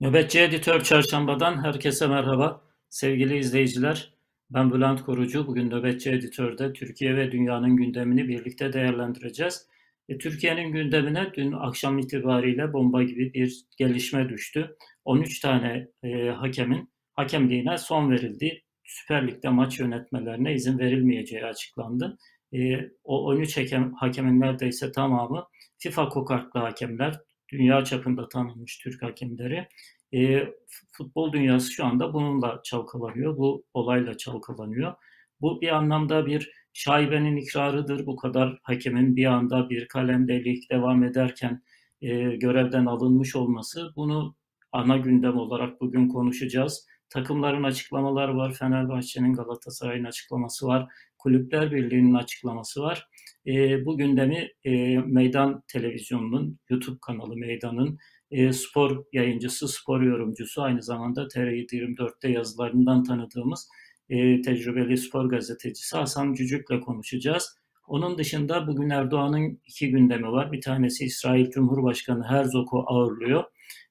Nöbetçi Editör Çarşamba'dan herkese merhaba. Sevgili izleyiciler, ben Bülent Korucu. Bugün Nöbetçi Editör'de Türkiye ve dünyanın gündemini birlikte değerlendireceğiz. E, Türkiye'nin gündemine dün akşam itibariyle bomba gibi bir gelişme düştü. 13 tane e, hakemin hakemliğine son verildi. Süper Lig'de maç yönetmelerine izin verilmeyeceği açıklandı. E, o 13 hakem, hakemin neredeyse tamamı FIFA kokartlı hakemler, dünya çapında tanınmış Türk hakemleri. E, futbol dünyası şu anda bununla çalkalanıyor, bu olayla çalkalanıyor. Bu bir anlamda bir şaibenin ikrarıdır. Bu kadar hakemin bir anda bir kalemde lig devam ederken e, görevden alınmış olması bunu ana gündem olarak bugün konuşacağız. Takımların açıklamaları var. Fenerbahçe'nin Galatasaray'ın açıklaması var. Kulüpler Birliği'nin açıklaması var. E, bu gündemi e, Meydan Televizyonu'nun, YouTube kanalı Meydan'ın e, spor yayıncısı, spor yorumcusu, aynı zamanda TR24'te yazılarından tanıdığımız e, tecrübeli spor gazetecisi Hasan Cücük'le konuşacağız. Onun dışında bugün Erdoğan'ın iki gündemi var. Bir tanesi İsrail Cumhurbaşkanı Herzog'u ağırlıyor.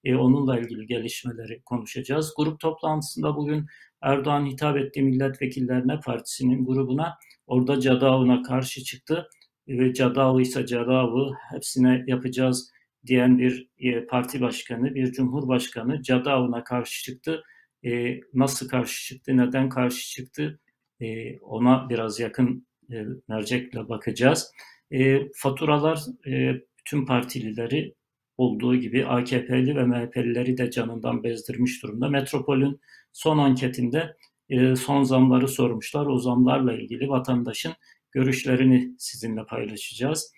E, onunla ilgili gelişmeleri konuşacağız. Grup toplantısında bugün Erdoğan hitap ettiği milletvekillerine, partisinin grubuna orada Cadav'ına karşı çıktı. Ve Cadav ise Cadav'ı hepsine yapacağız diyen bir e, parti başkanı, bir cumhurbaşkanı Cadav'ına karşı çıktı. E, nasıl karşı çıktı, neden karşı çıktı e, ona biraz yakın mercekle bakacağız. Faturalar e, bütün partilileri olduğu gibi AKP'li ve MHP'lileri de canından bezdirmiş durumda. Metropol'ün son anketinde son zamları sormuşlar. O zamlarla ilgili vatandaşın görüşlerini sizinle paylaşacağız.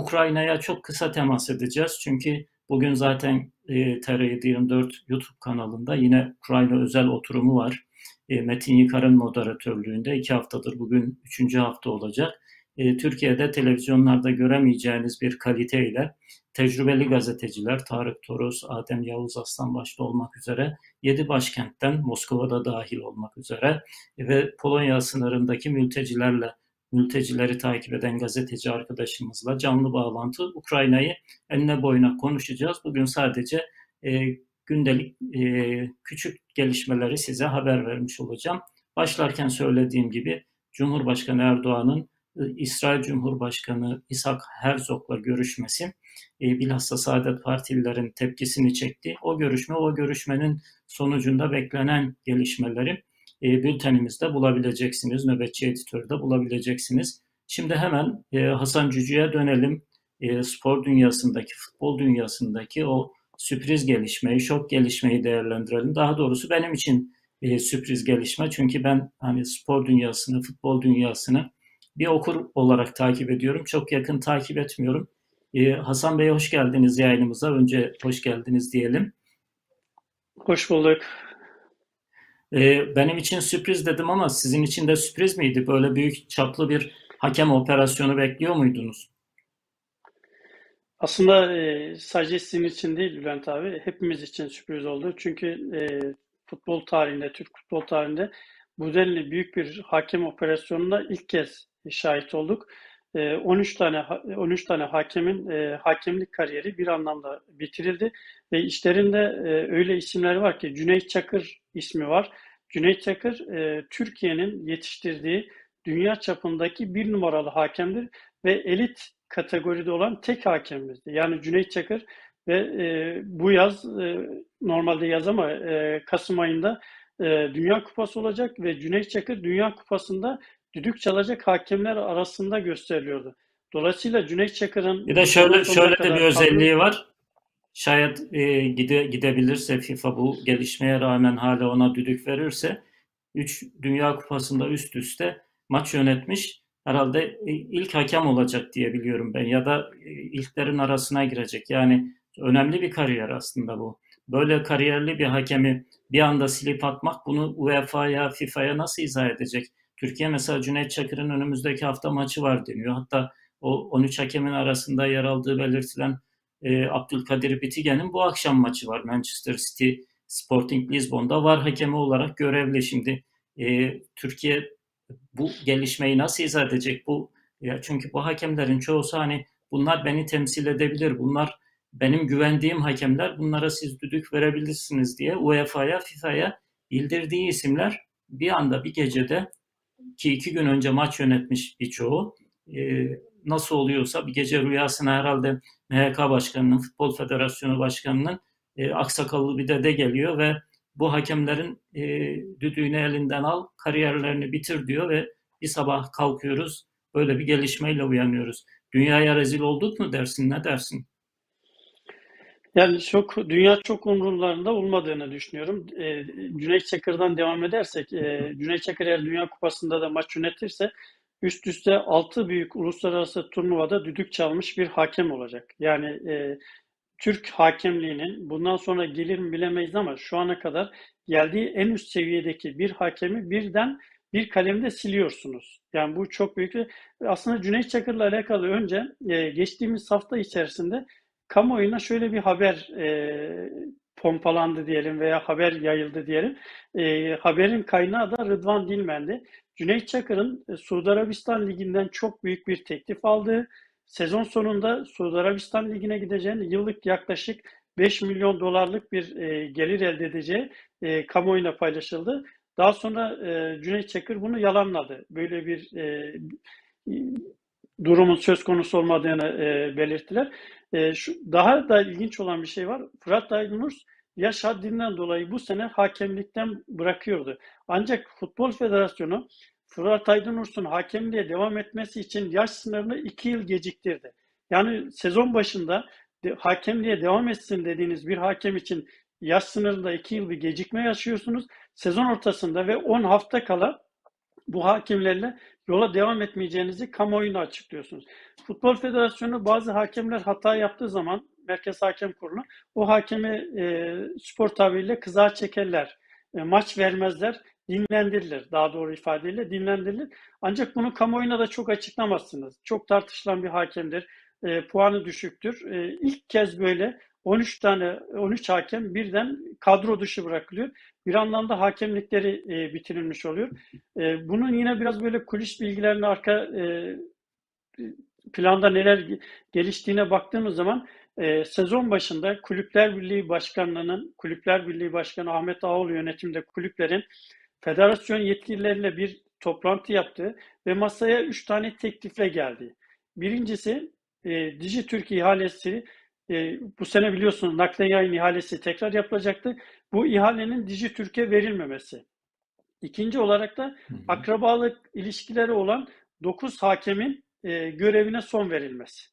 Ukrayna'ya çok kısa temas edeceğiz. Çünkü bugün zaten e, TR724 YouTube kanalında yine Ukrayna özel oturumu var. E, Metin Yıkar'ın moderatörlüğünde iki haftadır bugün üçüncü hafta olacak. E, Türkiye'de televizyonlarda göremeyeceğiniz bir kaliteyle tecrübeli gazeteciler Tarık Toros, Adem Yavuz Aslan başta olmak üzere 7 başkentten Moskova'da dahil olmak üzere ve Polonya sınırındaki mültecilerle mültecileri takip eden gazeteci arkadaşımızla canlı bağlantı Ukrayna'yı enine boyuna konuşacağız. Bugün sadece e, gündelik e, küçük gelişmeleri size haber vermiş olacağım. Başlarken söylediğim gibi Cumhurbaşkanı Erdoğan'ın e, İsrail Cumhurbaşkanı İshak Herzog'la görüşmesi e, bilhassa Saadet Partililerin tepkisini çekti. O görüşme, o görüşmenin sonucunda beklenen gelişmeleri e, bültenimizde bulabileceksiniz. Nöbetçi Editör'de bulabileceksiniz. Şimdi hemen e, Hasan Cücü'ye dönelim. E, spor dünyasındaki, futbol dünyasındaki o sürpriz gelişmeyi, şok gelişmeyi değerlendirelim. Daha doğrusu benim için e, sürpriz gelişme. Çünkü ben hani spor dünyasını, futbol dünyasını bir okur olarak takip ediyorum. Çok yakın takip etmiyorum. Ee, Hasan Bey hoş geldiniz yayınımıza. Önce hoş geldiniz diyelim. Hoş bulduk. Ee, benim için sürpriz dedim ama sizin için de sürpriz miydi? Böyle büyük çaplı bir hakem operasyonu bekliyor muydunuz? Aslında e, sadece sizin için değil Bülent abi, hepimiz için sürpriz oldu. Çünkü e, futbol tarihinde, Türk futbol tarihinde bu denli büyük bir hakem operasyonuna ilk kez şahit olduk. 13 ee, tane 13 tane hakemin e, hakemlik kariyeri bir anlamda bitirildi ve işlerinde e, öyle isimler var ki Cüneyt Çakır ismi var. Cüneyt Çakır e, Türkiye'nin yetiştirdiği dünya çapındaki bir numaralı hakemdir ve elit kategoride olan tek hakemimizdi. Yani Cüneyt Çakır ve e, bu yaz e, normalde yaz ama e, Kasım ayında e, Dünya Kupası olacak ve Cüneyt Çakır Dünya Kupası'nda düdük çalacak hakemler arasında gösteriliyordu. Dolayısıyla Cüneyt Çakır'ın bir de şöyle şöyle de bir özelliği var. Şayet e, gide, gidebilirse FIFA bu gelişmeye rağmen hala ona düdük verirse 3 Dünya Kupası'nda üst üste maç yönetmiş herhalde e, ilk hakem olacak diye biliyorum ben ya da e, ilklerin arasına girecek. Yani önemli bir kariyer aslında bu. Böyle kariyerli bir hakemi bir anda silip atmak bunu UEFA'ya, FIFA'ya nasıl izah edecek? Türkiye mesela Cüneyt Çakır'ın önümüzdeki hafta maçı var deniyor. Hatta o 13 hakemin arasında yer aldığı belirtilen e, Abdülkadir Bitigen'in bu akşam maçı var. Manchester City Sporting Lisbon'da var hakemi olarak görevli. Şimdi e, Türkiye bu gelişmeyi nasıl izah edecek? Bu ya çünkü bu hakemlerin çoğusu hani bunlar beni temsil edebilir. Bunlar benim güvendiğim hakemler bunlara siz düdük verebilirsiniz diye UEFA'ya, FIFA'ya bildirdiği isimler bir anda bir gecede ki iki gün önce maç yönetmiş birçoğu e, nasıl oluyorsa bir gece rüyasına herhalde MHK Başkanı'nın, Futbol Federasyonu Başkanı'nın e, aksakallı bir dede geliyor ve bu hakemlerin e, düdüğünü elinden al, kariyerlerini bitir diyor ve bir sabah kalkıyoruz, böyle bir gelişmeyle uyanıyoruz. Dünyaya rezil olduk mu dersin, ne dersin? Yani çok dünya çok umurlarında olmadığını düşünüyorum. E, Cüneyt Çakır'dan devam edersek, e, Cüneyt Çakır eğer Dünya Kupası'nda da maç yönetirse üst üste 6 büyük uluslararası turnuvada düdük çalmış bir hakem olacak. Yani e, Türk hakemliğinin bundan sonra gelir mi bilemeyiz ama şu ana kadar geldiği en üst seviyedeki bir hakemi birden bir kalemde siliyorsunuz. Yani bu çok büyük. Aslında Cüneyt Çakır'la alakalı önce e, geçtiğimiz hafta içerisinde kamuoyuna şöyle bir haber e, pompalandı diyelim veya haber yayıldı diyelim. E, haberin kaynağı da Rıdvan Dilmen'di. Cüneyt Çakır'ın e, Suudi Arabistan Ligi'nden çok büyük bir teklif aldığı, sezon sonunda Suudi Arabistan Ligi'ne gideceğini yıllık yaklaşık 5 milyon dolarlık bir e, gelir elde edeceği e, kamuoyuna paylaşıldı. Daha sonra e, Cüneyt Çakır bunu yalanladı. Böyle bir e, durumun söz konusu olmadığını e, belirttiler. E, şu, daha da ilginç olan bir şey var. Fırat Aydınurs yaş haddinden dolayı bu sene hakemlikten bırakıyordu. Ancak Futbol Federasyonu Fırat Aydınurs'un hakemliğe devam etmesi için yaş sınırını iki yıl geciktirdi. Yani sezon başında de, hakemliğe devam etsin dediğiniz bir hakem için yaş sınırında iki yıl bir gecikme yaşıyorsunuz. Sezon ortasında ve 10 hafta kala bu hakemlerle yola devam etmeyeceğinizi kamuoyuna açıklıyorsunuz. Futbol Federasyonu bazı hakemler hata yaptığı zaman Merkez Hakem Kurulu o hakemi e, spor tabiriyle kızar çekerler. E, maç vermezler, dinlendirilir. Daha doğru ifadeyle dinlendirilir. Ancak bunu kamuoyuna da çok açıklamazsınız. Çok tartışılan bir hakemdir. E, puanı düşüktür. E, ilk kez böyle 13 tane 13 hakem birden kadro dışı bırakılıyor. Bir anlamda hakemlikleri e, bitirilmiş oluyor. E, bunun yine biraz böyle kulis bilgilerine arka e, planda neler geliştiğine baktığımız zaman e, sezon başında Kulüpler Birliği Başkanlığı'nın Kulüpler Birliği Başkanı Ahmet Ağoğlu yönetimde kulüplerin federasyon yetkilileriyle bir toplantı yaptı ve masaya üç tane teklifle geldi. Birincisi e, Dijitürk ihalesi e, bu sene biliyorsunuz naklen yayın ihalesi tekrar yapılacaktı. Bu ihalenin Dijitürk'e verilmemesi. İkinci olarak da akrabalık ilişkileri olan 9 hakemin e, görevine son verilmesi.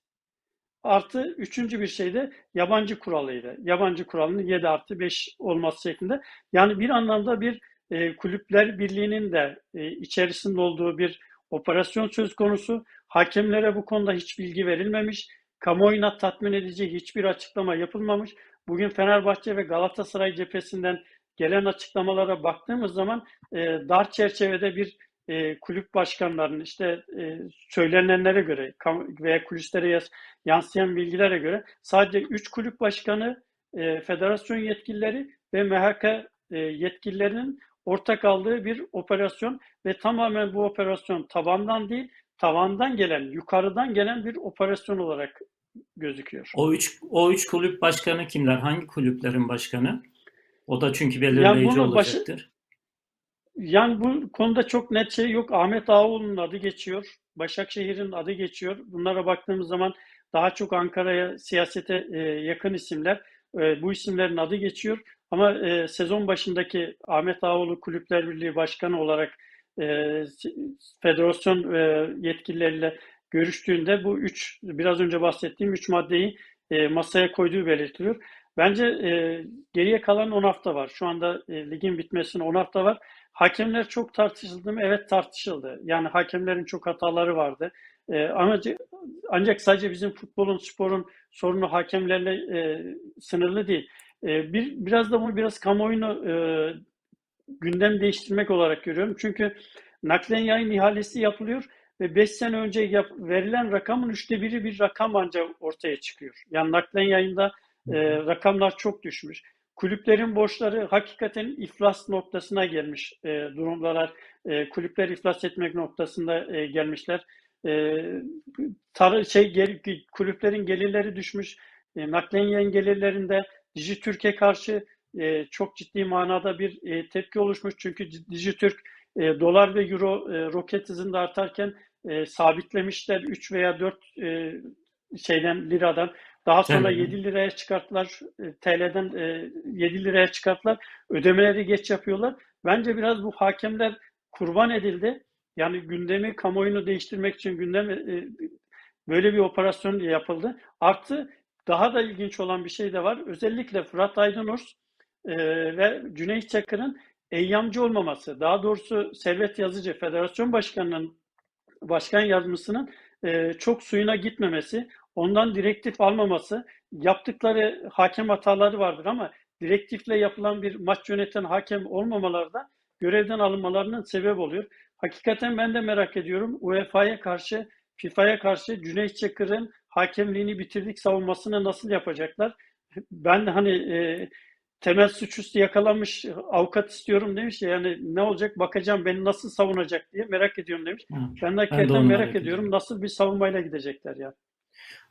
Artı üçüncü bir şey de yabancı kuralıydı. Yabancı kuralının 7 artı 5 olması şeklinde. Yani bir anlamda bir e, kulüpler birliğinin de e, içerisinde olduğu bir operasyon söz konusu. Hakemlere bu konuda hiç bilgi verilmemiş. Kamuoyuna tatmin edici hiçbir açıklama yapılmamış. Bugün Fenerbahçe ve Galatasaray cephesinden gelen açıklamalara baktığımız zaman e, dar çerçevede bir e, kulüp başkanlarının işte e, söylenenlere göre veya kulislere yansıyan bilgilere göre sadece 3 kulüp başkanı, e, federasyon yetkilileri ve MHK e, yetkililerinin ortak aldığı bir operasyon ve tamamen bu operasyon tabandan değil, tavandan gelen, yukarıdan gelen bir operasyon olarak gözüküyor. O üç, o üç kulüp başkanı kimler? Hangi kulüplerin başkanı? O da çünkü belirleyici yani olacaktır. Başı, yani bu konuda çok net şey yok. Ahmet Ağoğlu'nun adı geçiyor. Başakşehir'in adı geçiyor. Bunlara baktığımız zaman daha çok Ankara'ya siyasete e, yakın isimler. E, bu isimlerin adı geçiyor. Ama e, sezon başındaki Ahmet Ağoğlu Kulüpler Birliği Başkanı olarak e, federasyon e, yetkilileriyle görüştüğünde bu üç, biraz önce bahsettiğim üç maddeyi e, masaya koyduğu belirtiliyor. Bence e, geriye kalan 10 hafta var. Şu anda e, ligin bitmesine 10 hafta var. Hakemler çok tartışıldı mı? Evet tartışıldı. Yani hakemlerin çok hataları vardı. E, ama ancak sadece bizim futbolun, sporun sorunu hakemlerle e, sınırlı değil. E, bir biraz da bunu biraz kamuoyunu e, gündem değiştirmek olarak görüyorum. Çünkü naklen yayın ihalesi yapılıyor ve 5 sene önce yap, verilen rakamın üçte biri bir rakam ancak ortaya çıkıyor. Yani naklen yayında e, rakamlar çok düşmüş. Kulüplerin borçları hakikaten iflas noktasına gelmiş e, durumdalar. E, kulüpler iflas etmek noktasında e, gelmişler. E, tar şey gel, kulüplerin gelirleri düşmüş. e, naklen gelirlerinde Dijitürk'e karşı e, çok ciddi manada bir e, tepki oluşmuş. Çünkü Dijitürk e, dolar ve euro e, roket hızında artarken e, sabitlemişler 3 veya 4 e, şeyden liradan. Daha sonra evet. 7 liraya çıkarttılar. E, TL'den e, 7 liraya çıkarttılar. Ödemeleri geç yapıyorlar. Bence biraz bu hakemler kurban edildi. Yani gündemi, kamuoyunu değiştirmek için gündem e, böyle bir operasyon yapıldı. Artı daha da ilginç olan bir şey de var. Özellikle Fırat Aydınurs e, ve Cüneyt Çakır'ın eyyamcı olmaması, daha doğrusu Servet Yazıcı, Federasyon Başkanı'nın başkan yardımcısının e, çok suyuna gitmemesi, ondan direktif almaması, yaptıkları hakem hataları vardır ama direktifle yapılan bir maç yöneten hakem olmamaları da görevden alınmalarının sebep oluyor. Hakikaten ben de merak ediyorum UEFA'ya karşı, FIFA'ya karşı Cüneyt Çakır'ın hakemliğini bitirdik savunmasını nasıl yapacaklar? Ben hani e, temel suçüstü yakalanmış avukat istiyorum demiş ya yani ne olacak bakacağım beni nasıl savunacak diye merak ediyorum demiş. Hı. Ben de de merak ediyorum nasıl bir savunmayla gidecekler ya.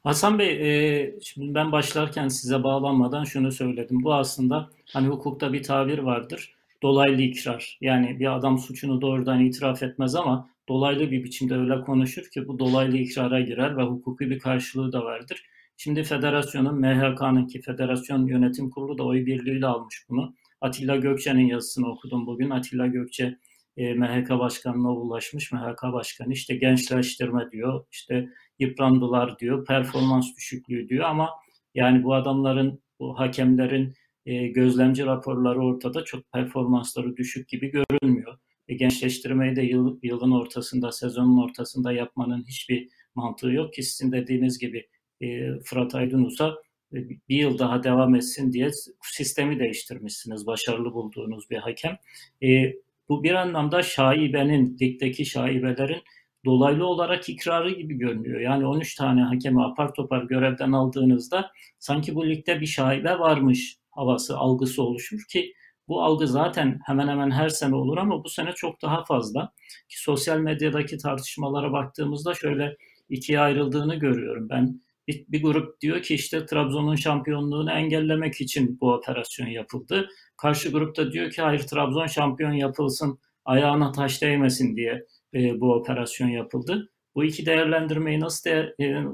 Hasan Bey, e, şimdi ben başlarken size bağlanmadan şunu söyledim. Bu aslında hani hukukta bir tabir vardır. Dolaylı ikrar. Yani bir adam suçunu doğrudan itiraf etmez ama dolaylı bir biçimde öyle konuşur ki bu dolaylı ikrara girer ve hukuki bir karşılığı da vardır. Şimdi federasyonun, MHK'nın ki federasyon yönetim kurulu da oy birliğiyle almış bunu. Atilla Gökçe'nin yazısını okudum bugün. Atilla Gökçe e, MHK başkanına ulaşmış. MHK başkanı işte gençleştirme diyor, işte yıprandılar diyor, performans düşüklüğü diyor ama yani bu adamların, bu hakemlerin e, gözlemci raporları ortada çok performansları düşük gibi görünmüyor. E, gençleştirmeyi de yıl, yılın ortasında, sezonun ortasında yapmanın hiçbir mantığı yok ki sizin dediğiniz gibi e, Fırat Aydınus'a e, bir yıl daha devam etsin diye sistemi değiştirmişsiniz. Başarılı bulduğunuz bir hakem. E, bu bir anlamda şaibenin, ligdeki şaibelerin dolaylı olarak ikrarı gibi görünüyor. Yani 13 tane hakemi apar topar görevden aldığınızda sanki bu ligde bir şaibe varmış havası, algısı oluşur ki bu algı zaten hemen hemen her sene olur ama bu sene çok daha fazla. Ki sosyal medyadaki tartışmalara baktığımızda şöyle ikiye ayrıldığını görüyorum. Ben bir, bir grup diyor ki işte Trabzon'un şampiyonluğunu engellemek için bu operasyon yapıldı. Karşı grupta diyor ki hayır Trabzon şampiyon yapılsın, ayağına taş değmesin diye e, bu operasyon yapıldı. Bu iki değerlendirmeyi nasıl de, e, e,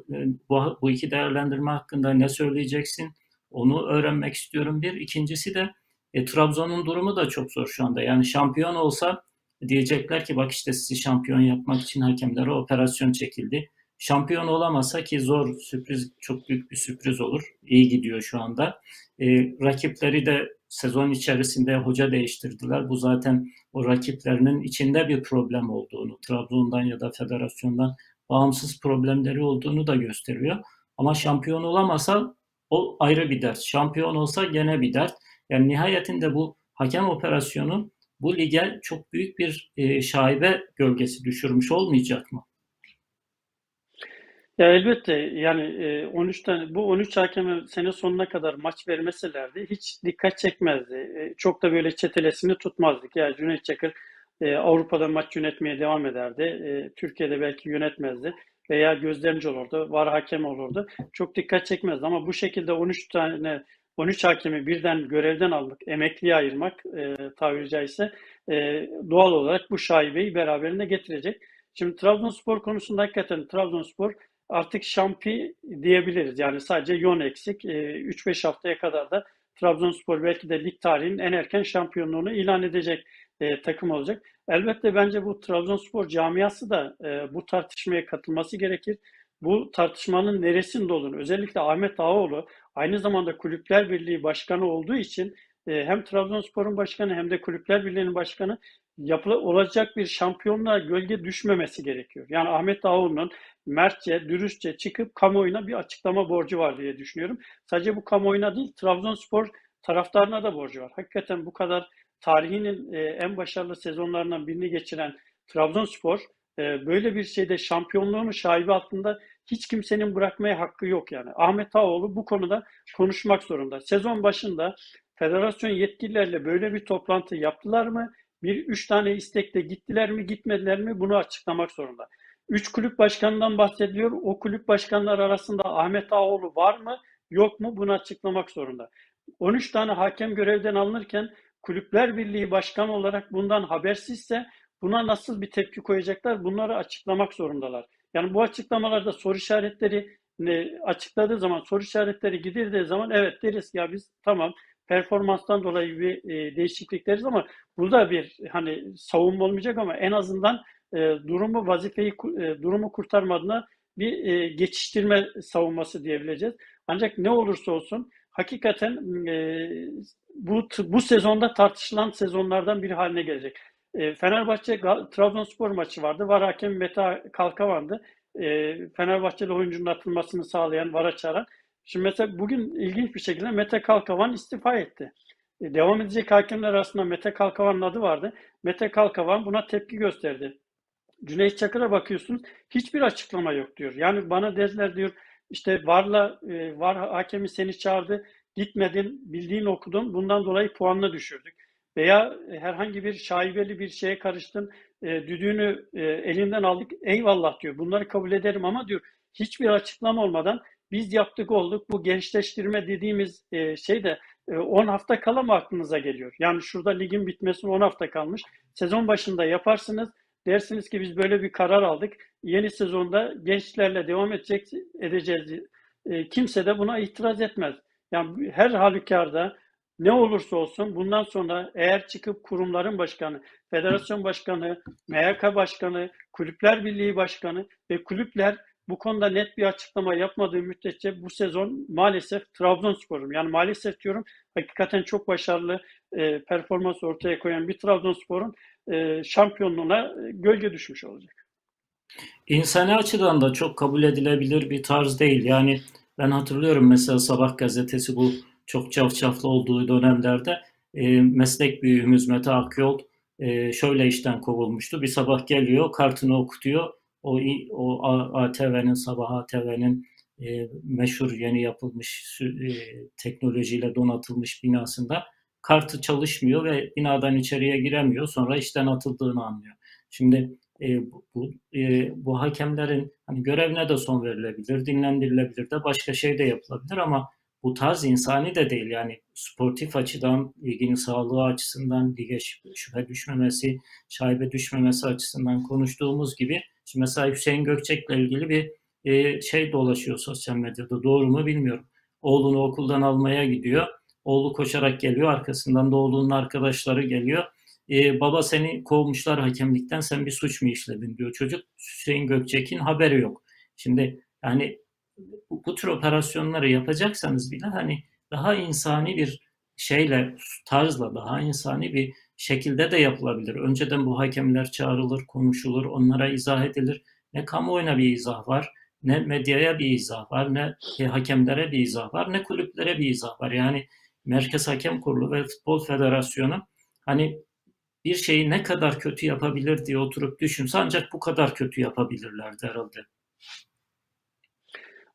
bu, bu iki değerlendirme hakkında ne söyleyeceksin? Onu öğrenmek istiyorum bir. İkincisi de e, Trabzon'un durumu da çok zor şu anda. Yani şampiyon olsa diyecekler ki bak işte sizi şampiyon yapmak için hakemlere operasyon çekildi. Şampiyon olamasa ki zor sürpriz çok büyük bir sürpriz olur. İyi gidiyor şu anda. E, rakipleri de sezon içerisinde hoca değiştirdiler. Bu zaten o rakiplerinin içinde bir problem olduğunu, Trabzon'dan ya da federasyondan bağımsız problemleri olduğunu da gösteriyor. Ama şampiyon olamasa o ayrı bir dert. Şampiyon olsa gene bir dert. Yani nihayetinde bu hakem operasyonu bu lige çok büyük bir e, şaibe gölgesi düşürmüş olmayacak mı? Ya elbette yani 13 e, tane bu 13 hakeme sene sonuna kadar maç vermeselerdi hiç dikkat çekmezdi. E, çok da böyle çetelesini tutmazdık. Yani Cüneyt Çakır e, Avrupa'da maç yönetmeye devam ederdi. Türkiye'de belki yönetmezdi veya gözlemci olurdu, var hakem olurdu. Çok dikkat çekmezdi ama bu şekilde 13 tane 13 hakemi birden görevden almak, emekliye ayırmak e, tabiri caizse e, doğal olarak bu şaibeyi beraberinde getirecek. Şimdi Trabzonspor konusunda hakikaten Trabzonspor artık şampi diyebiliriz. Yani sadece yon eksik. 3-5 e, haftaya kadar da Trabzonspor belki de lig tarihinin en erken şampiyonluğunu ilan edecek e, takım olacak. Elbette bence bu Trabzonspor camiası da e, bu tartışmaya katılması gerekir. Bu tartışmanın neresinde olduğunu, özellikle Ahmet Ağaoğlu aynı zamanda Kulüpler Birliği Başkanı olduğu için e, hem Trabzonspor'un başkanı hem de Kulüpler Birliği'nin başkanı yapılı olacak bir şampiyonluğa gölge düşmemesi gerekiyor. Yani Ahmet Ağaoğlu'nun mertçe, dürüstçe çıkıp kamuoyuna bir açıklama borcu var diye düşünüyorum. Sadece bu kamuoyuna değil, Trabzonspor taraftarına da borcu var. Hakikaten bu kadar tarihinin e, en başarılı sezonlarından birini geçiren Trabzonspor e, böyle bir şeyde şampiyonluğunu şaibi altında hiç kimsenin bırakmaya hakkı yok yani. Ahmet Ağoğlu bu konuda konuşmak zorunda. Sezon başında federasyon yetkililerle böyle bir toplantı yaptılar mı? Bir üç tane istekle gittiler mi gitmediler mi bunu açıklamak zorunda. Üç kulüp başkanından bahsediliyor. O kulüp başkanlar arasında Ahmet Ağoğlu var mı yok mu bunu açıklamak zorunda. 13 tane hakem görevden alınırken Kulüpler Birliği Başkanı olarak bundan habersizse buna nasıl bir tepki koyacaklar bunları açıklamak zorundalar. Yani bu açıklamalarda soru işaretleri açıkladığı zaman soru işaretleri gidirdiği zaman evet deriz ya biz tamam performanstan dolayı bir e, değişiklik deriz ama burada bir hani savunma olmayacak ama en azından e, durumu vazifeyi e, durumu kurtarmadığına bir e, geçiştirme savunması diyebileceğiz. Ancak ne olursa olsun hakikaten e, bu bu sezonda tartışılan sezonlardan biri haline gelecek. E, Fenerbahçe Trabzonspor maçı vardı. Var hakem Meta Kalkavan'dı. E, Fenerbahçeli oyuncunun atılmasını sağlayan, vara çağıran. Şimdi mesela bugün ilginç bir şekilde Mete Kalkavan istifa etti. E, devam edecek hakemler arasında Mete Kalkavan'ın adı vardı. Mete Kalkavan buna tepki gösterdi. Cüneyt Çakır'a bakıyorsunuz hiçbir açıklama yok diyor. Yani bana dediler diyor işte varla e, var hakemi seni çağırdı gitmedin bildiğin okudun bundan dolayı puanını düşürdük. Veya herhangi bir şaibeli bir şeye karıştın e, düdüğünü e, elinden aldık eyvallah diyor. Bunları kabul ederim ama diyor hiçbir açıklama olmadan biz yaptık olduk. Bu gençleştirme dediğimiz e, şey de 10 hafta kala mı aklınıza geliyor? Yani şurada ligin bitmesine 10 hafta kalmış. Sezon başında yaparsınız. Dersiniz ki biz böyle bir karar aldık. Yeni sezonda gençlerle devam edecek edeceğiz. Kimse de buna itiraz etmez. Yani her halükarda ne olursa olsun bundan sonra eğer çıkıp kurumların başkanı, federasyon başkanı, MYK başkanı, kulüpler birliği başkanı ve kulüpler bu konuda net bir açıklama yapmadığı müddetçe bu sezon maalesef Trabzonspor'um. Yani maalesef diyorum hakikaten çok başarılı e, performans ortaya koyan bir Trabzonspor'un e, şampiyonluğuna gölge düşmüş olacak. İnsani açıdan da çok kabul edilebilir bir tarz değil. Yani ben hatırlıyorum mesela Sabah gazetesi bu çok cafcaflı olduğu dönemlerde e, meslek büyüğümüz Mete Akyol e, şöyle işten kovulmuştu. Bir sabah geliyor, kartını okutuyor. O, o ATV'nin, Sabah ATV'nin e, meşhur yeni yapılmış e, teknolojiyle donatılmış binasında kartı çalışmıyor ve binadan içeriye giremiyor. Sonra işten atıldığını anlıyor. Şimdi e, bu, e, bu hakemlerin hani görevine de son verilebilir, dinlendirilebilir de başka şey de yapılabilir ama bu tarz insani de değil. Yani sportif açıdan, ligin sağlığı açısından, lige şüphe düşmemesi, şaibe düşmemesi açısından konuştuğumuz gibi şimdi mesela Hüseyin Gökçek'le ilgili bir e, şey dolaşıyor sosyal medyada. Doğru mu bilmiyorum. Oğlunu okuldan almaya gidiyor. Oğlu koşarak geliyor. Arkasından da oğlunun arkadaşları geliyor e, baba seni kovmuşlar hakemlikten sen bir suç mu işledin diyor çocuk. Hüseyin Gökçek'in haberi yok. Şimdi yani bu, bu tür operasyonları yapacaksanız bile hani daha insani bir şeyle, tarzla, daha insani bir şekilde de yapılabilir. Önceden bu hakemler çağrılır, konuşulur, onlara izah edilir. Ne kamuoyuna bir izah var, ne medyaya bir izah var, ne hakemlere bir izah var, ne kulüplere bir izah var. Yani Merkez Hakem Kurulu ve Futbol Federasyonu hani bir şeyi ne kadar kötü yapabilir diye oturup düşünse ancak bu kadar kötü yapabilirlerdi herhalde.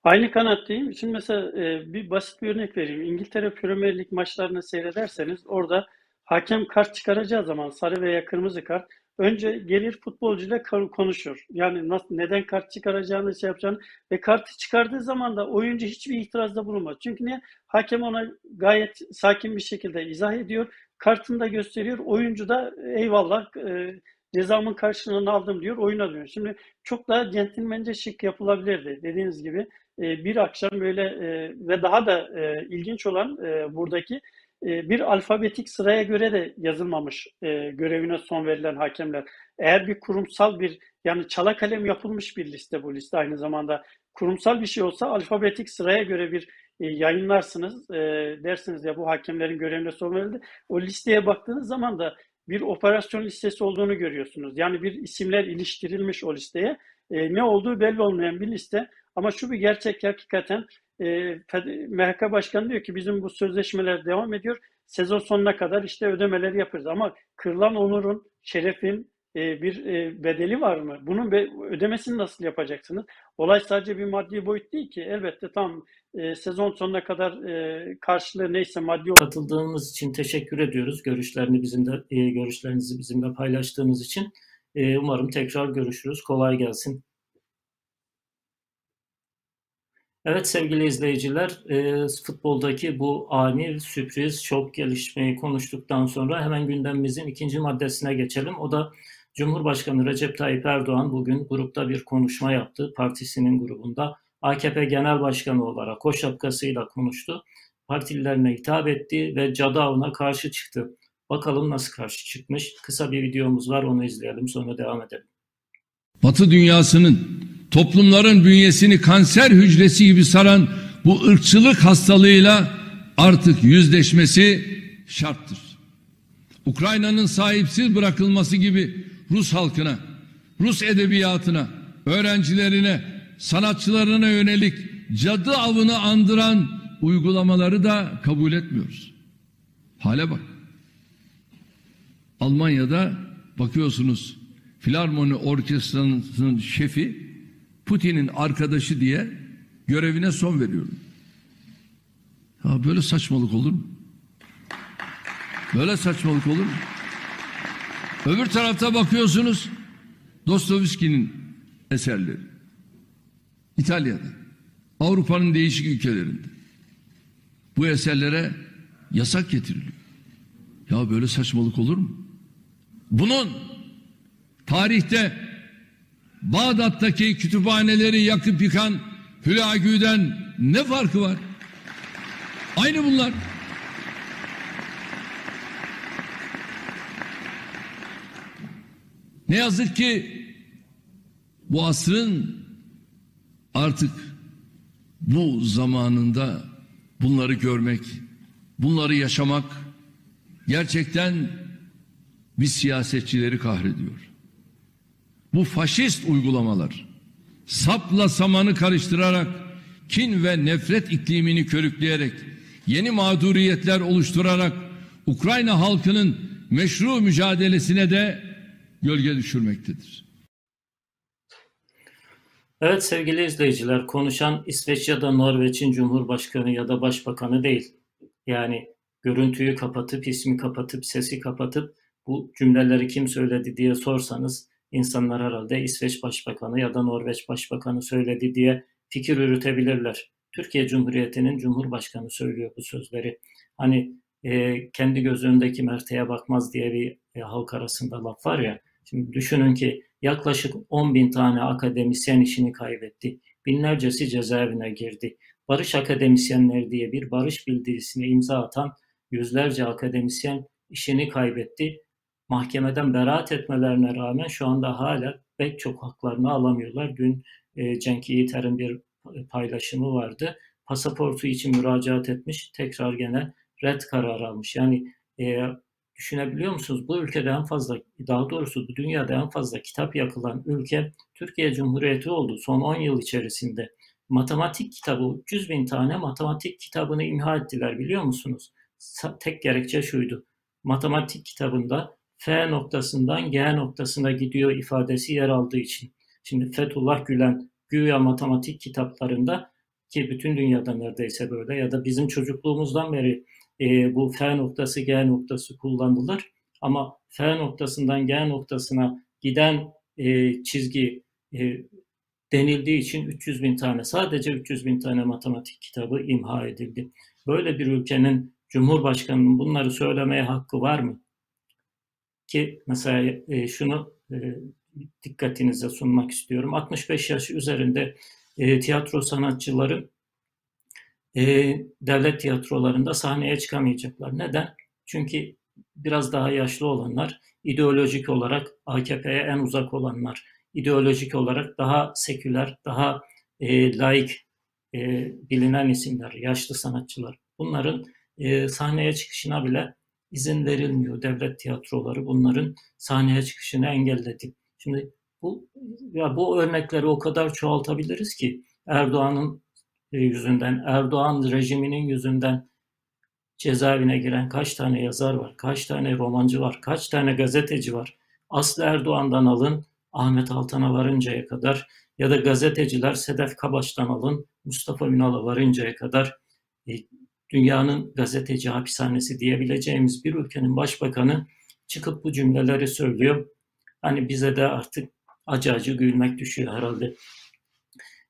Aynı kanattayım. Şimdi mesela e, bir basit bir örnek vereyim. İngiltere Premier Lig maçlarını seyrederseniz orada hakem kart çıkaracağı zaman sarı veya kırmızı kart önce gelir futbolcuyla konuşur. Yani nasıl, neden kart çıkaracağını şey yapacağını ve kartı çıkardığı zaman da oyuncu hiçbir itirazda bulunmaz. Çünkü niye? Hakem ona gayet sakin bir şekilde izah ediyor kartını da gösteriyor. Oyuncu da eyvallah e, cezamın karşılığını aldım diyor. Oyuna dönüyor. Şimdi çok daha centilmence şık yapılabilirdi. Dediğiniz gibi e, bir akşam böyle e, ve daha da e, ilginç olan e, buradaki bir alfabetik sıraya göre de yazılmamış e, görevine son verilen hakemler. Eğer bir kurumsal bir yani çala kalem yapılmış bir liste bu liste aynı zamanda kurumsal bir şey olsa alfabetik sıraya göre bir e, yayınlarsınız. E, dersiniz ya bu hakemlerin görevine son verildi. O listeye baktığınız zaman da bir operasyon listesi olduğunu görüyorsunuz. Yani bir isimler iliştirilmiş o listeye. E, ne olduğu belli olmayan bir liste. Ama şu bir gerçek hakikaten e, MHK Başkanı diyor ki bizim bu sözleşmeler devam ediyor. Sezon sonuna kadar işte ödemeleri yaparız. Ama kırılan onurun, şerefin, e, bir e, bedeli var mı? Bunun ödemesini nasıl yapacaksınız? Olay sadece bir maddi boyut değil ki. Elbette tam e, sezon sonuna kadar karşılığı neyse maddi katıldığınız için teşekkür ediyoruz. Görüşlerini bizimle görüşlerinizi bizimle paylaştığınız için. Umarım tekrar görüşürüz. Kolay gelsin. Evet sevgili izleyiciler, e, futboldaki bu ani sürpriz, şok gelişmeyi konuştuktan sonra hemen gündemimizin ikinci maddesine geçelim. O da Cumhurbaşkanı Recep Tayyip Erdoğan bugün grupta bir konuşma yaptı. Partisinin grubunda AKP Genel Başkanı olarak o şapkasıyla konuştu. Partililerine hitap etti ve cadı avına karşı çıktı. Bakalım nasıl karşı çıkmış. Kısa bir videomuz var onu izleyelim sonra devam edelim. Batı dünyasının toplumların bünyesini kanser hücresi gibi saran bu ırkçılık hastalığıyla artık yüzleşmesi şarttır. Ukrayna'nın sahipsiz bırakılması gibi Rus halkına, Rus edebiyatına, öğrencilerine, sanatçılarına yönelik cadı avını andıran uygulamaları da kabul etmiyoruz. Hale bak. Almanya'da bakıyorsunuz Filarmoni Orkestrası'nın şefi Putin'in arkadaşı diye görevine son veriyorum. Ya böyle saçmalık olur mu? Böyle saçmalık olur mu? Öbür tarafta bakıyorsunuz Dostoyevski'nin eserleri. İtalya'da, Avrupa'nın değişik ülkelerinde. Bu eserlere yasak getiriliyor. Ya böyle saçmalık olur mu? Bunun tarihte Bağdat'taki kütüphaneleri yakıp yıkan Hülagü'den ne farkı var? Aynı bunlar. Ne yazık ki bu asrın artık bu zamanında bunları görmek, bunları yaşamak gerçekten biz siyasetçileri kahrediyor. Bu faşist uygulamalar sapla samanı karıştırarak kin ve nefret iklimini körükleyerek yeni mağduriyetler oluşturarak Ukrayna halkının meşru mücadelesine de gölge düşürmektedir. Evet sevgili izleyiciler konuşan İsveç ya da Norveç'in Cumhurbaşkanı ya da Başbakanı değil. Yani görüntüyü kapatıp ismi kapatıp sesi kapatıp bu cümleleri kim söyledi diye sorsanız insanlar herhalde İsveç Başbakanı ya da Norveç Başbakanı söyledi diye fikir yürütebilirler. Türkiye Cumhuriyeti'nin Cumhurbaşkanı söylüyor bu sözleri. Hani e, kendi göz önündeki merteye bakmaz diye bir e, halk arasında laf var ya. Şimdi düşünün ki yaklaşık 10 bin tane akademisyen işini kaybetti. Binlercesi cezaevine girdi. Barış akademisyenleri diye bir barış bildirisine imza atan yüzlerce akademisyen işini kaybetti mahkemeden beraat etmelerine rağmen şu anda hala pek çok haklarını alamıyorlar. Dün e, Cenk Yiğiter'in bir paylaşımı vardı. Pasaportu için müracaat etmiş, tekrar gene red kararı almış. Yani e, düşünebiliyor musunuz? Bu ülkede en fazla, daha doğrusu bu dünyada en fazla kitap yakılan ülke Türkiye Cumhuriyeti oldu son 10 yıl içerisinde. Matematik kitabı, 300 bin tane matematik kitabını imha ettiler biliyor musunuz? Tek gerekçe şuydu. Matematik kitabında F noktasından G noktasına gidiyor ifadesi yer aldığı için. Şimdi Fethullah Gülen güya matematik kitaplarında ki bütün dünyada neredeyse böyle ya da bizim çocukluğumuzdan beri e, bu F noktası G noktası kullanılır. Ama F noktasından G noktasına giden e, çizgi e, denildiği için 300 bin tane sadece 300 bin tane matematik kitabı imha edildi. Böyle bir ülkenin Cumhurbaşkanının bunları söylemeye hakkı var mı? Ki mesela e, şunu e, dikkatinize sunmak istiyorum. 65 yaş üzerinde e, tiyatro sanatçıları e, devlet tiyatrolarında sahneye çıkamayacaklar. Neden? Çünkü biraz daha yaşlı olanlar, ideolojik olarak AKP'ye en uzak olanlar, ideolojik olarak daha seküler, daha e, laik e, bilinen isimler, yaşlı sanatçılar. Bunların e, sahneye çıkışına bile izin verilmiyor. Devlet tiyatroları bunların sahneye çıkışını engelledi. Şimdi bu ya bu örnekleri o kadar çoğaltabiliriz ki Erdoğan'ın e, yüzünden, Erdoğan rejiminin yüzünden cezaevine giren kaç tane yazar var, kaç tane romancı var, kaç tane gazeteci var. Aslı Erdoğan'dan alın Ahmet Altan'a varıncaya kadar ya da gazeteciler Sedef Kabaş'tan alın Mustafa Ünal'a varıncaya kadar e, dünyanın gazeteci hapishanesi diyebileceğimiz bir ülkenin başbakanı çıkıp bu cümleleri söylüyor. Hani bize de artık acı acı gülmek düşüyor herhalde.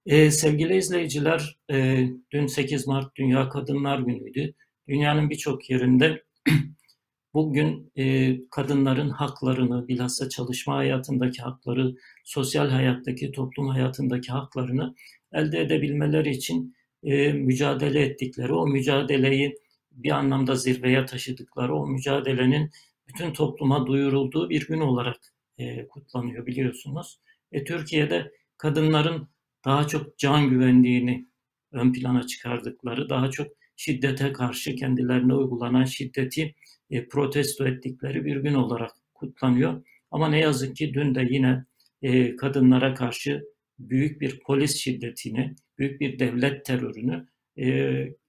Ee, sevgili izleyiciler, e, dün 8 Mart Dünya Kadınlar Günü'ydü. Dünyanın birçok yerinde bugün e, kadınların haklarını, bilhassa çalışma hayatındaki hakları, sosyal hayattaki, toplum hayatındaki haklarını elde edebilmeleri için e, mücadele ettikleri, o mücadeleyi bir anlamda zirveye taşıdıkları, o mücadelenin bütün topluma duyurulduğu bir gün olarak e, kutlanıyor biliyorsunuz. E, Türkiye'de kadınların daha çok can güvenliğini ön plana çıkardıkları, daha çok şiddete karşı kendilerine uygulanan şiddeti e, protesto ettikleri bir gün olarak kutlanıyor. Ama ne yazık ki dün de yine e, kadınlara karşı büyük bir polis şiddetini, büyük bir devlet terörünü e,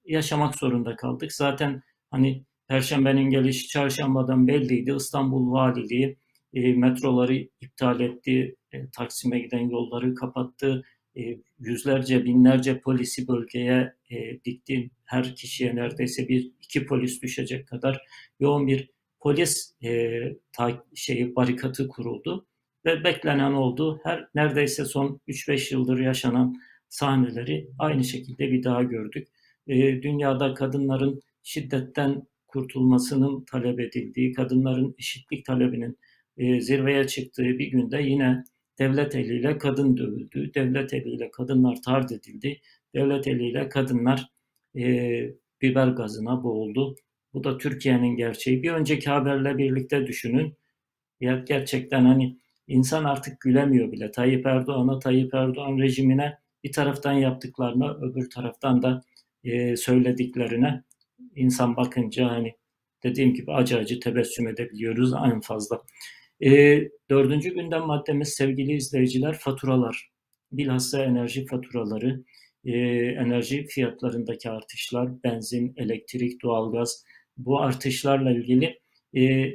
yaşamak zorunda kaldık. Zaten hani Perşembenin gelişi çarşambadan belliydi. İstanbul Valiliği e, metroları iptal etti, e, Taksim'e giden yolları kapattı, e, yüzlerce binlerce polisi bölgeye e, dikti. Her kişiye neredeyse bir iki polis düşecek kadar yoğun bir polis e, ta, şeyi barikatı kuruldu ve beklenen oldu. Her neredeyse son 3-5 yıldır yaşanan sahneleri aynı şekilde bir daha gördük. E, dünyada kadınların şiddetten kurtulmasının talep edildiği, kadınların eşitlik talebinin e, zirveye çıktığı bir günde yine devlet eliyle kadın dövüldü, devlet eliyle kadınlar tard edildi, devlet eliyle kadınlar e, biber gazına boğuldu. Bu da Türkiye'nin gerçeği. Bir önceki haberle birlikte düşünün. Ya gerçekten hani insan artık gülemiyor bile. Tayyip Erdoğan'a, Tayyip Erdoğan rejimine bir taraftan yaptıklarına, öbür taraftan da e, söylediklerine insan bakınca hani dediğim gibi acı acı tebessüm edebiliyoruz en fazla. E, dördüncü gündem maddemiz sevgili izleyiciler faturalar. Bilhassa enerji faturaları, e, enerji fiyatlarındaki artışlar, benzin, elektrik, doğalgaz bu artışlarla ilgili e,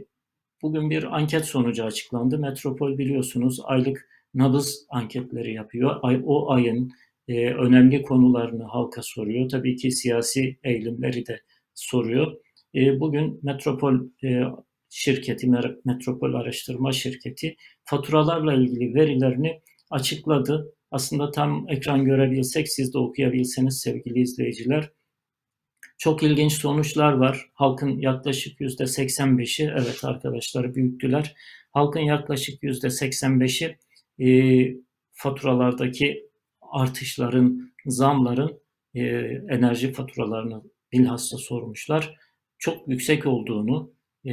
bugün bir anket sonucu açıklandı. Metropol biliyorsunuz aylık nabız anketleri yapıyor. Ay, o ayın e, önemli konularını halka soruyor. Tabii ki siyasi eğilimleri de soruyor. E, bugün Metropol e, şirketi, Metropol Araştırma Şirketi faturalarla ilgili verilerini açıkladı. Aslında tam ekran görebilsek, siz de okuyabilseniz sevgili izleyiciler. Çok ilginç sonuçlar var. Halkın yaklaşık yüzde 85'i, evet arkadaşlar büyüttüler. Halkın yaklaşık yüzde 85'i e, faturalardaki artışların, zamların e, enerji faturalarını bilhassa sormuşlar. Çok yüksek olduğunu, e,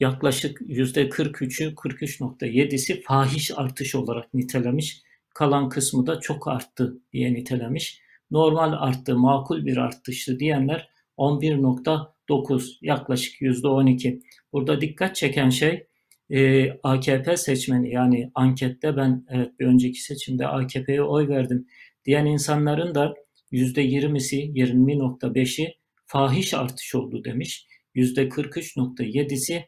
yaklaşık %43'ü 43.7'si fahiş artış olarak nitelemiş. Kalan kısmı da çok arttı diye nitelemiş. Normal arttı, makul bir artıştı diyenler 11.9 yaklaşık %12. Burada dikkat çeken şey e, AKP seçmeni yani ankette ben evet bir önceki seçimde AKP'ye oy verdim diyen insanların da %20'si 20.5'i fahiş artış oldu demiş. %43.7'si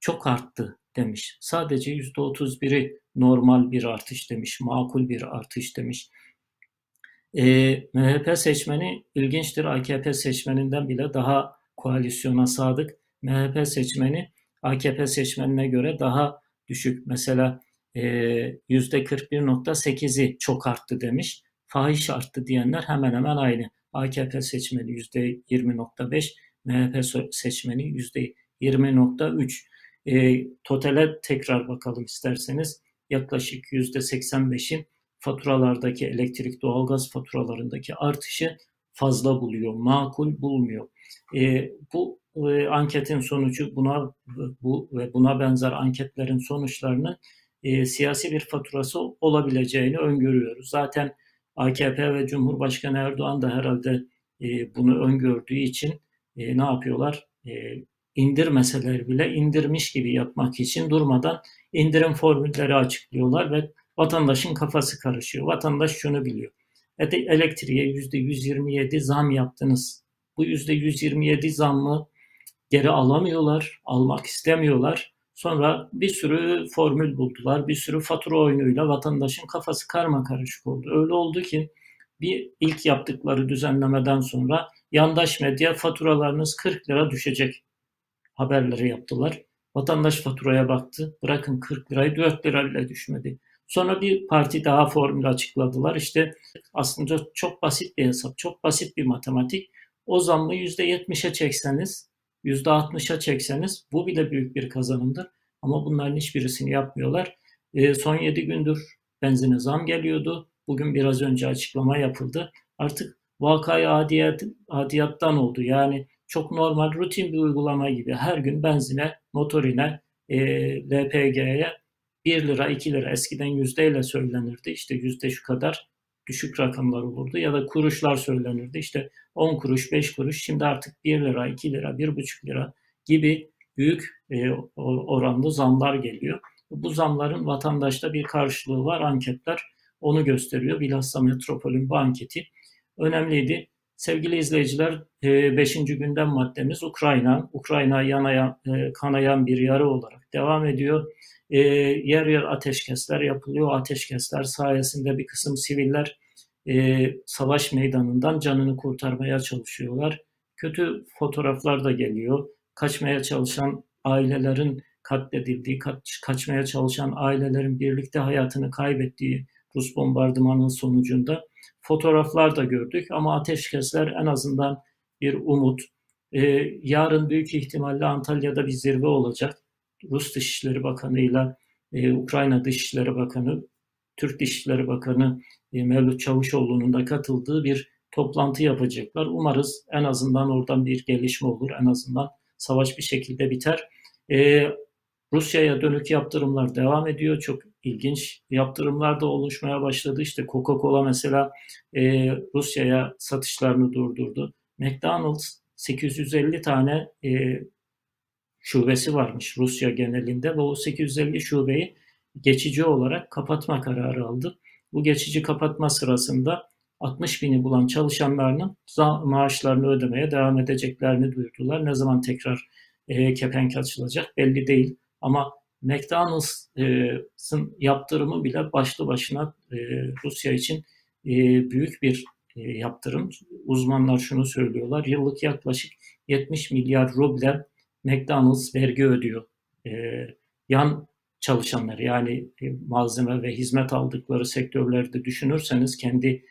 çok arttı demiş. Sadece %31'i normal bir artış demiş, makul bir artış demiş. E, MHP seçmeni ilginçtir. AKP seçmeninden bile daha koalisyona sadık. MHP seçmeni AKP seçmenine göre daha düşük. Mesela e, %41.8'i çok arttı demiş. Fahiş arttı diyenler hemen hemen aynı. AKP seçmeni %20.5, MHP seçmeni %20.3. E, totale tekrar bakalım isterseniz. Yaklaşık %85'in faturalardaki elektrik, doğalgaz faturalarındaki artışı fazla buluyor, makul bulmuyor. E, bu e, anketin sonucu buna bu ve buna benzer anketlerin sonuçlarının e, siyasi bir faturası olabileceğini öngörüyoruz. Zaten AKP ve Cumhurbaşkanı Erdoğan da herhalde e, bunu öngördüğü için e, ne yapıyorlar? E, indirmeseler bile indirmiş gibi yapmak için durmadan indirim formülleri açıklıyorlar ve vatandaşın kafası karışıyor. Vatandaş şunu biliyor. Elektriğe %127 zam yaptınız. Bu %127 zammı geri alamıyorlar, almak istemiyorlar. Sonra bir sürü formül buldular, bir sürü fatura oyunuyla vatandaşın kafası karma karışık oldu. Öyle oldu ki bir ilk yaptıkları düzenlemeden sonra yandaş medya faturalarınız 40 lira düşecek haberleri yaptılar. Vatandaş faturaya baktı. Bırakın 40 lirayı 4 lira bile düşmedi. Sonra bir parti daha formül açıkladılar. İşte aslında çok basit bir hesap, çok basit bir matematik. O zammı %70'e çekseniz, %60'a çekseniz bu bile büyük bir kazanımdır. Ama bunların hiçbirisini yapmıyorlar. E, son 7 gündür benzine zam geliyordu. Bugün biraz önce açıklama yapıldı. Artık vakayı adiyat, adiyattan oldu. Yani çok normal rutin bir uygulama gibi her gün benzine, motorine, e, LPG'ye 1 lira 2 lira eskiden yüzdeyle söylenirdi. İşte yüzde şu kadar düşük rakamlar olurdu ya da kuruşlar söylenirdi. İşte 10 kuruş 5 kuruş şimdi artık 1 lira 2 lira 1,5 lira gibi büyük e, oranlı zamlar geliyor. Bu zamların vatandaşta bir karşılığı var. Anketler onu gösteriyor. Bilhassa Metropol'ün bu anketi önemliydi. Sevgili izleyiciler, 5. E, gündem maddemiz Ukrayna. Ukrayna yanayan, e, kanayan bir yara olarak devam ediyor. E, yer yer ateşkesler yapılıyor. Ateşkesler sayesinde bir kısım siviller savaş meydanından canını kurtarmaya çalışıyorlar. Kötü fotoğraflar da geliyor. Kaçmaya çalışan ailelerin katledildiği, kaç, kaçmaya çalışan ailelerin birlikte hayatını kaybettiği Rus bombardımanının sonucunda fotoğraflar da gördük ama ateşkesler en azından bir umut. Ee, yarın büyük ihtimalle Antalya'da bir zirve olacak. Rus Dışişleri Bakanı ile Ukrayna Dışişleri Bakanı, Türk Dışişleri Bakanı e, Mevlüt Çavuşoğlu'nun da katıldığı bir toplantı yapacaklar. Umarız en azından oradan bir gelişme olur. En azından savaş bir şekilde biter. E, Rusya'ya dönük yaptırımlar devam ediyor. Çok ilginç yaptırımlar da oluşmaya başladı. İşte Coca-Cola mesela e, Rusya'ya satışlarını durdurdu. McDonald's 850 tane e, şubesi varmış Rusya genelinde ve o 850 şubeyi geçici olarak kapatma kararı aldı. Bu geçici kapatma sırasında 60 bini bulan çalışanlarının maaşlarını ödemeye devam edeceklerini duyurdular. Ne zaman tekrar e, kepenk açılacak belli değil. Ama McDonald's'ın yaptırımı bile başlı başına e, Rusya için e, büyük bir e, yaptırım. Uzmanlar şunu söylüyorlar. Yıllık yaklaşık 70 milyar ruble McDonald's vergi ödüyor. Yan çalışanlar yani malzeme ve hizmet aldıkları sektörlerde düşünürseniz kendi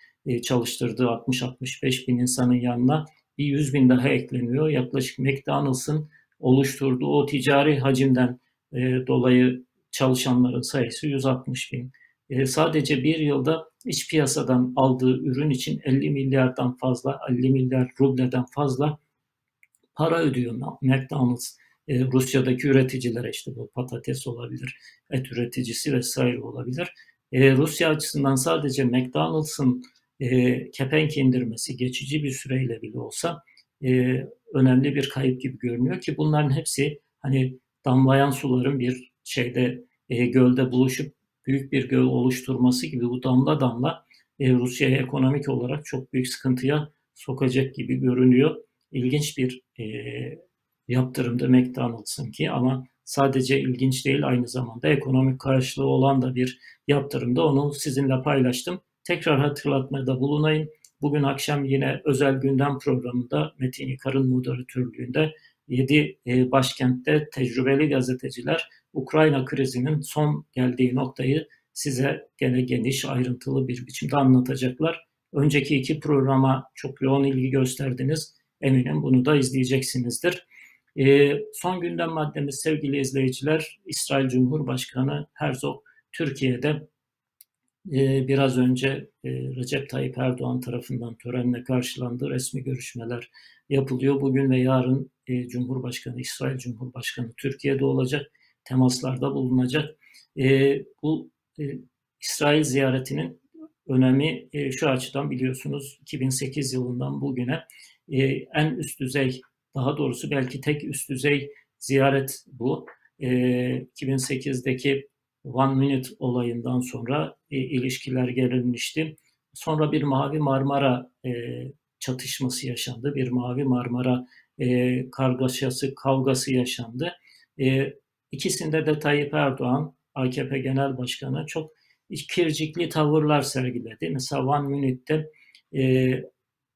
çalıştırdığı 60-65 bin insanın yanına bir 100 bin daha ekleniyor. Yaklaşık McDonald's'ın oluşturduğu o ticari hacimden e, dolayı çalışanların sayısı 160 bin. E, sadece bir yılda iç piyasadan aldığı ürün için 50 milyardan fazla, 50 milyar rubleden fazla para ödüyor McDonald's. E, Rusya'daki üreticilere işte bu patates olabilir, et üreticisi vesaire olabilir. E, Rusya açısından sadece McDonald's'ın e, kepenk indirmesi geçici bir süreyle bile olsa e, önemli bir kayıp gibi görünüyor ki bunların hepsi hani damlayan suların bir şeyde e, gölde buluşup büyük bir göl oluşturması gibi bu damla damla e, Rusya'yı ekonomik olarak çok büyük sıkıntıya sokacak gibi görünüyor. İlginç bir e, yaptırımda McDonald's'ın ki ama sadece ilginç değil aynı zamanda ekonomik karşılığı olan da bir yaptırımda onu sizinle paylaştım. Tekrar hatırlatmada bulunayım. Bugün akşam yine özel gündem programında Metin Yıkar'ın moderatörlüğünde 7 e, başkentte tecrübeli gazeteciler Ukrayna krizinin son geldiği noktayı size gene geniş ayrıntılı bir biçimde anlatacaklar. Önceki iki programa çok yoğun ilgi gösterdiniz. Eminim bunu da izleyeceksinizdir. E, son gündem maddemiz sevgili izleyiciler, İsrail Cumhurbaşkanı Herzog Türkiye'de e, biraz önce e, Recep Tayyip Erdoğan tarafından törenle karşılandı. Resmi görüşmeler yapılıyor. Bugün ve yarın e, Cumhurbaşkanı, İsrail Cumhurbaşkanı Türkiye'de olacak. Temaslarda bulunacak. E, bu e, İsrail ziyaretinin önemi e, şu açıdan biliyorsunuz 2008 yılından bugüne e, en üst düzey, daha doğrusu belki tek üst düzey ziyaret bu. E, 2008'deki One Minute olayından sonra e, ilişkiler gerilmişti. Sonra bir Mavi Marmara e, çatışması yaşandı. Bir Mavi Marmara e, kargaşası, kavgası yaşandı. E, ikisinde de Tayyip Erdoğan, AKP Genel Başkanı çok kircikli tavırlar sergiledi. Mesela One Minute'de e,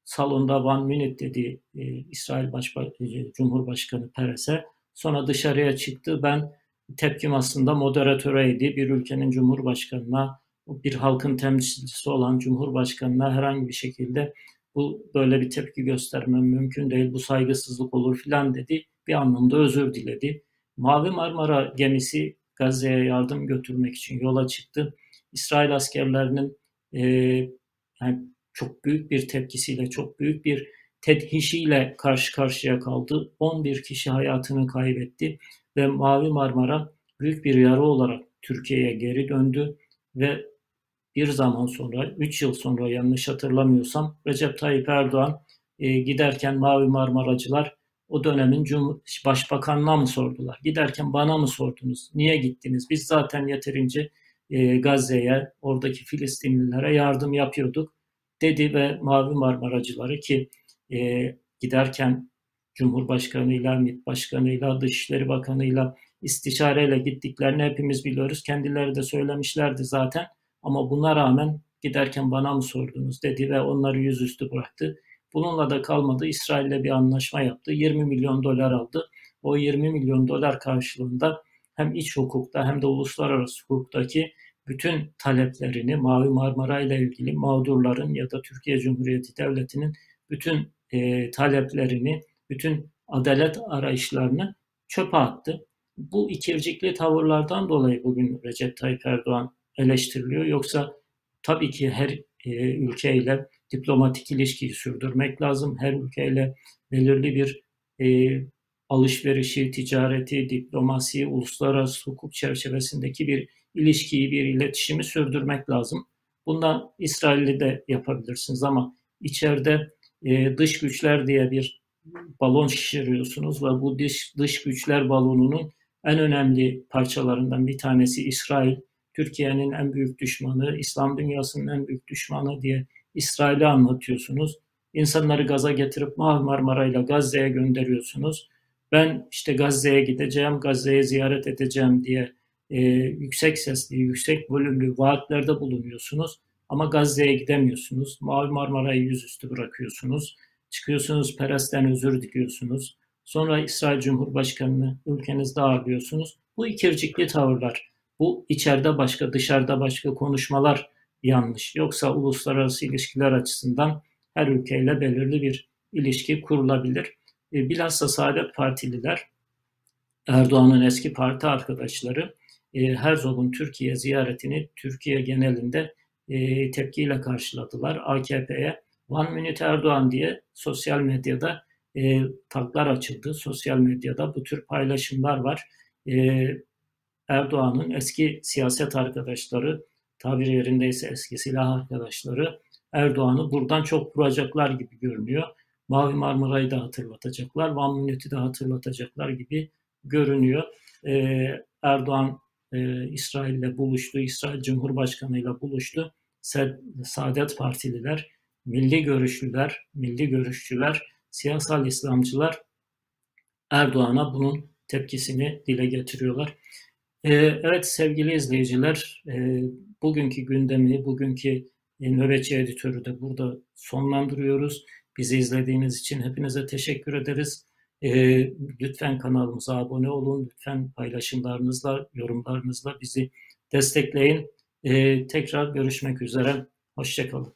salonda One Minute dedi e, İsrail Başba e, Cumhurbaşkanı Peres'e. Sonra dışarıya çıktı. Ben tepkim aslında moderatöreydi. Bir ülkenin cumhurbaşkanına bir halkın temsilcisi olan Cumhurbaşkanı'na herhangi bir şekilde bu böyle bir tepki göstermem mümkün değil, bu saygısızlık olur filan dedi. Bir anlamda özür diledi. Mavi Marmara gemisi Gazze'ye yardım götürmek için yola çıktı. İsrail askerlerinin e, yani çok büyük bir tepkisiyle, çok büyük bir tedhişiyle karşı karşıya kaldı. 11 kişi hayatını kaybetti ve Mavi Marmara büyük bir yara olarak Türkiye'ye geri döndü ve bir zaman sonra, 3 yıl sonra yanlış hatırlamıyorsam Recep Tayyip Erdoğan e, giderken Mavi Marmaracılar o dönemin Cum Başbakanına mı sordular? Giderken bana mı sordunuz? Niye gittiniz? Biz zaten yeterince e, Gazze'ye, oradaki Filistinlilere yardım yapıyorduk dedi ve Mavi Marmaracıları ki e, giderken Cumhurbaşkanıyla, MİT Başkanıyla, Dışişleri Bakanıyla istişareyle gittiklerini hepimiz biliyoruz. Kendileri de söylemişlerdi zaten. Ama buna rağmen giderken bana mı sordunuz dedi ve onları yüzüstü bıraktı. Bununla da kalmadı. İsrail'le bir anlaşma yaptı. 20 milyon dolar aldı. O 20 milyon dolar karşılığında hem iç hukukta hem de uluslararası hukuktaki bütün taleplerini Mavi Marmara ile ilgili mağdurların ya da Türkiye Cumhuriyeti Devleti'nin bütün e, taleplerini, bütün adalet arayışlarını çöpe attı. Bu ikircikli tavırlardan dolayı bugün Recep Tayyip Erdoğan eleştiriliyor. Yoksa tabii ki her e, ülkeyle diplomatik ilişkiyi sürdürmek lazım. Her ülkeyle belirli bir e, alışverişi, ticareti, diplomasi, uluslararası hukuk çerçevesindeki bir ilişkiyi, bir iletişimi sürdürmek lazım. Bundan İsrail'le de yapabilirsiniz ama içeride e, dış güçler diye bir balon şişiriyorsunuz ve bu dış, dış güçler balonunun en önemli parçalarından bir tanesi İsrail. Türkiye'nin en büyük düşmanı, İslam dünyasının en büyük düşmanı diye İsrail'i anlatıyorsunuz. İnsanları gaza getirip Marmara ile Gazze'ye gönderiyorsunuz. Ben işte Gazze'ye gideceğim, Gazze'ye ziyaret edeceğim diye e, yüksek sesli, yüksek volümlü vaatlerde bulunuyorsunuz. Ama Gazze'ye gidemiyorsunuz. Mavi Marmara'yı yüzüstü bırakıyorsunuz. Çıkıyorsunuz Peres'ten özür diliyorsunuz. Sonra İsrail Cumhurbaşkanı'nı ülkenizde ağırlıyorsunuz. Bu ikircikli tavırlar, bu içeride başka dışarıda başka konuşmalar yanlış. Yoksa uluslararası ilişkiler açısından her ülkeyle belirli bir ilişki kurulabilir. E, bilhassa Saadet Partililer, Erdoğan'ın eski parti arkadaşları e, Herzog'un Türkiye ziyaretini Türkiye genelinde e, tepkiyle karşıladılar. AKP'ye One Minute Erdoğan diye sosyal medyada e, taklar açıldı. Sosyal medyada bu tür paylaşımlar var. E, Erdoğan'ın eski siyaset arkadaşları, tabiri yerindeyse eski silah arkadaşları Erdoğan'ı buradan çok vuracaklar gibi görünüyor. Mavi Marmara'yı da hatırlatacaklar, Van Minute'i de hatırlatacaklar gibi görünüyor. Ee, Erdoğan e, İsrail'le buluştu, İsrail Cumhurbaşkanı ile buluştu. Saadet Partililer, milli görüşlüler, milli görüşçüler, siyasal İslamcılar Erdoğan'a bunun tepkisini dile getiriyorlar. Ee, evet sevgili izleyiciler, e, bugünkü gündemi, bugünkü nöbetçi editörü de burada sonlandırıyoruz. Bizi izlediğiniz için hepinize teşekkür ederiz. E, lütfen kanalımıza abone olun. Lütfen paylaşımlarınızla, yorumlarınızla bizi destekleyin. E, tekrar görüşmek üzere. Hoşçakalın.